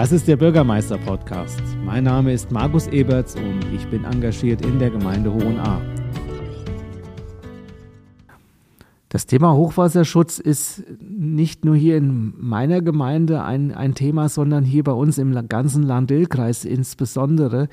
Das ist der Bürgermeister-Podcast. Mein Name ist Markus Eberts und ich bin engagiert in der Gemeinde Hohenahr. Das Thema Hochwasserschutz ist nicht nur hier in meiner Gemeinde ein, ein Thema, sondern hier bei uns im ganzen Land-Dill-Kreis insbesondere.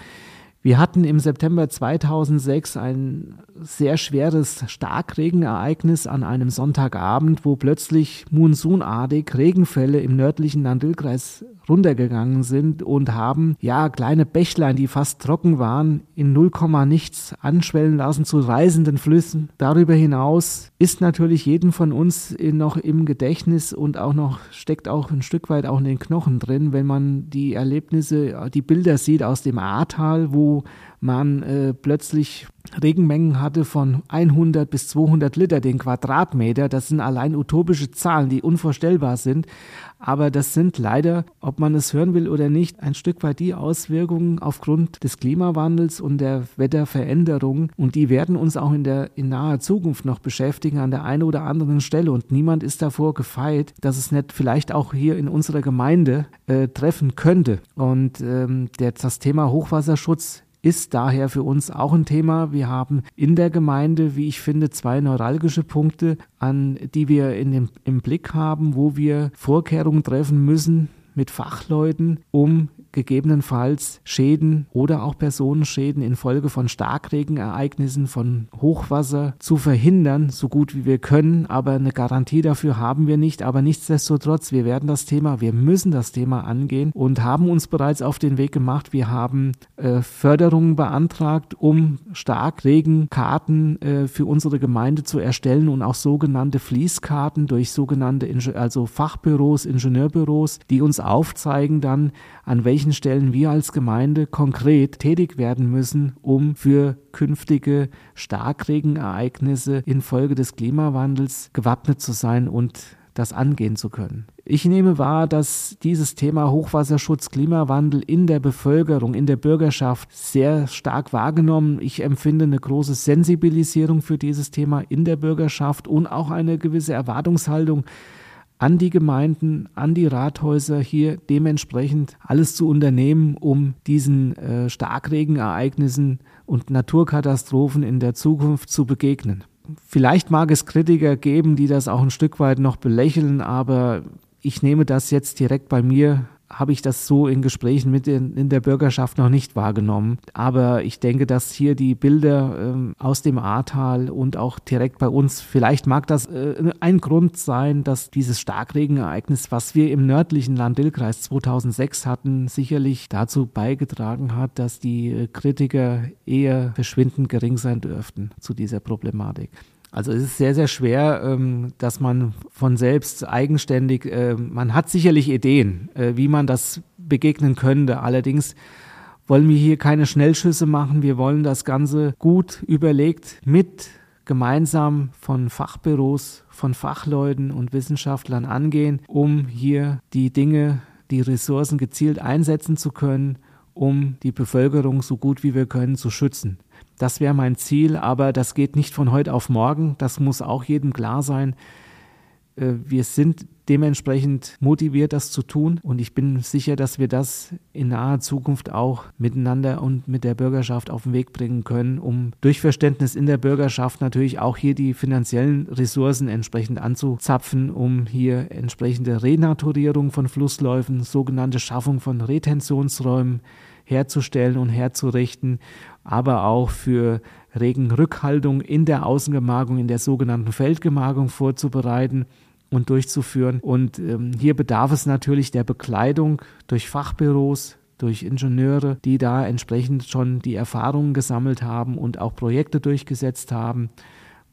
Wir hatten im September 2006 ein sehr schweres Starkregenereignis an einem Sonntagabend, wo plötzlich monsunartig Regenfälle im nördlichen Nandil-Kreis runtergegangen sind und haben ja kleine Bächlein, die fast trocken waren, in 0, nichts anschwellen lassen zu reisenden Flüssen. Darüber hinaus ist natürlich jedem von uns noch im Gedächtnis und auch noch steckt auch ein Stück weit auch in den Knochen drin, wenn man die Erlebnisse, die Bilder sieht aus dem Ahrtal, wo man äh, plötzlich Regenmengen hatte von 100 bis 200 Liter den Quadratmeter. Das sind allein utopische Zahlen, die unvorstellbar sind. Aber das sind leider, ob man es hören will oder nicht, ein Stück weit die Auswirkungen aufgrund des Klimawandels und der Wetterveränderung. Und die werden uns auch in der in naher Zukunft noch beschäftigen an der einen oder anderen Stelle. Und niemand ist davor gefeit, dass es nicht vielleicht auch hier in unserer Gemeinde äh, treffen könnte. Und ähm, der, das Thema Hochwasserschutz ist daher für uns auch ein Thema. Wir haben in der Gemeinde, wie ich finde, zwei neuralgische Punkte, an die wir in dem, im Blick haben, wo wir Vorkehrungen treffen müssen mit Fachleuten, um gegebenenfalls Schäden oder auch Personenschäden infolge von Starkregenereignissen, von Hochwasser zu verhindern, so gut wie wir können. Aber eine Garantie dafür haben wir nicht. Aber nichtsdestotrotz, wir werden das Thema, wir müssen das Thema angehen und haben uns bereits auf den Weg gemacht. Wir haben äh, Förderungen beantragt, um Starkregenkarten äh, für unsere Gemeinde zu erstellen und auch sogenannte Fließkarten durch sogenannte Inge also Fachbüros, Ingenieurbüros, die uns aufzeigen dann, an welchen welchen Stellen wir als Gemeinde konkret tätig werden müssen, um für künftige Starkregenereignisse infolge des Klimawandels gewappnet zu sein und das angehen zu können. Ich nehme wahr, dass dieses Thema Hochwasserschutz, Klimawandel in der Bevölkerung, in der Bürgerschaft sehr stark wahrgenommen. Ich empfinde eine große Sensibilisierung für dieses Thema in der Bürgerschaft und auch eine gewisse Erwartungshaltung an die Gemeinden, an die Rathäuser hier dementsprechend alles zu unternehmen, um diesen äh, Starkregenereignissen und Naturkatastrophen in der Zukunft zu begegnen. Vielleicht mag es Kritiker geben, die das auch ein Stück weit noch belächeln, aber ich nehme das jetzt direkt bei mir habe ich das so in Gesprächen mit in, in, der Bürgerschaft noch nicht wahrgenommen. Aber ich denke, dass hier die Bilder ähm, aus dem Ahrtal und auch direkt bei uns, vielleicht mag das äh, ein Grund sein, dass dieses Starkregenereignis, was wir im nördlichen Land-Dill-Kreis 2006 hatten, sicherlich dazu beigetragen hat, dass die äh, Kritiker eher verschwindend gering sein dürften zu dieser Problematik. Also es ist sehr, sehr schwer, ähm, dass man von selbst eigenständig, äh, man hat sicherlich Ideen, äh, wie man das begegnen könnte. Allerdings wollen wir hier keine Schnellschüsse machen. Wir wollen das Ganze gut überlegt mit gemeinsam von Fachbüros, von Fachleuten und Wissenschaftlern angehen, um hier die Dinge, die Ressourcen gezielt einsetzen zu können, um die Bevölkerung so gut wie wir können zu schützen. Das wäre mein Ziel, aber das geht nicht von heute auf morgen. Das muss auch jedem klar sein. Äh, wir sind dementsprechend motiviert, das zu tun. Und ich bin sicher, dass wir das in naher Zukunft auch miteinander und mit der Bürgerschaft auf den Weg bringen können, um durch Verständnis in der Bürgerschaft natürlich auch hier die finanziellen Ressourcen entsprechend anzuzapfen, um hier entsprechende Renaturierung von Flussläufen, sogenannte Schaffung von Retentionsräumen herzustellen und herzurichten, aber auch für Regenrückhaltung in der Außengemarkung, in der sogenannten Feldgemarkung vorzubereiten und durchzuführen. Und ähm, hier bedarf es natürlich der Bekleidung durch Fachbüros, durch Ingenieure, die da entsprechend schon die Erfahrungen gesammelt haben und auch Projekte durchgesetzt haben.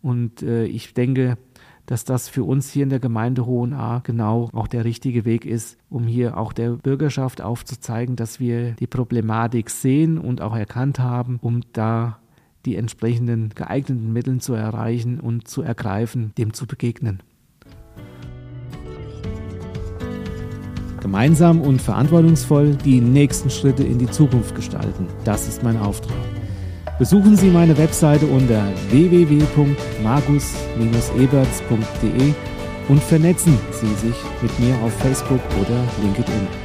Und äh, ich denke, dass das für uns hier in der Gemeinde Hohenahr genau auch der richtige Weg ist, um hier auch der Bürgerschaft aufzuzeigen, dass wir die Problematik sehen und auch erkannt haben, um da die entsprechenden geeigneten Mittel zu erreichen und zu ergreifen, dem zu begegnen. Gemeinsam und verantwortungsvoll die nächsten Schritte in die Zukunft gestalten. Das ist mein Auftrag. Besuchen Sie meine Webseite unter www.magus-eberts.de und vernetzen Sie sich mit mir auf Facebook oder LinkedIn.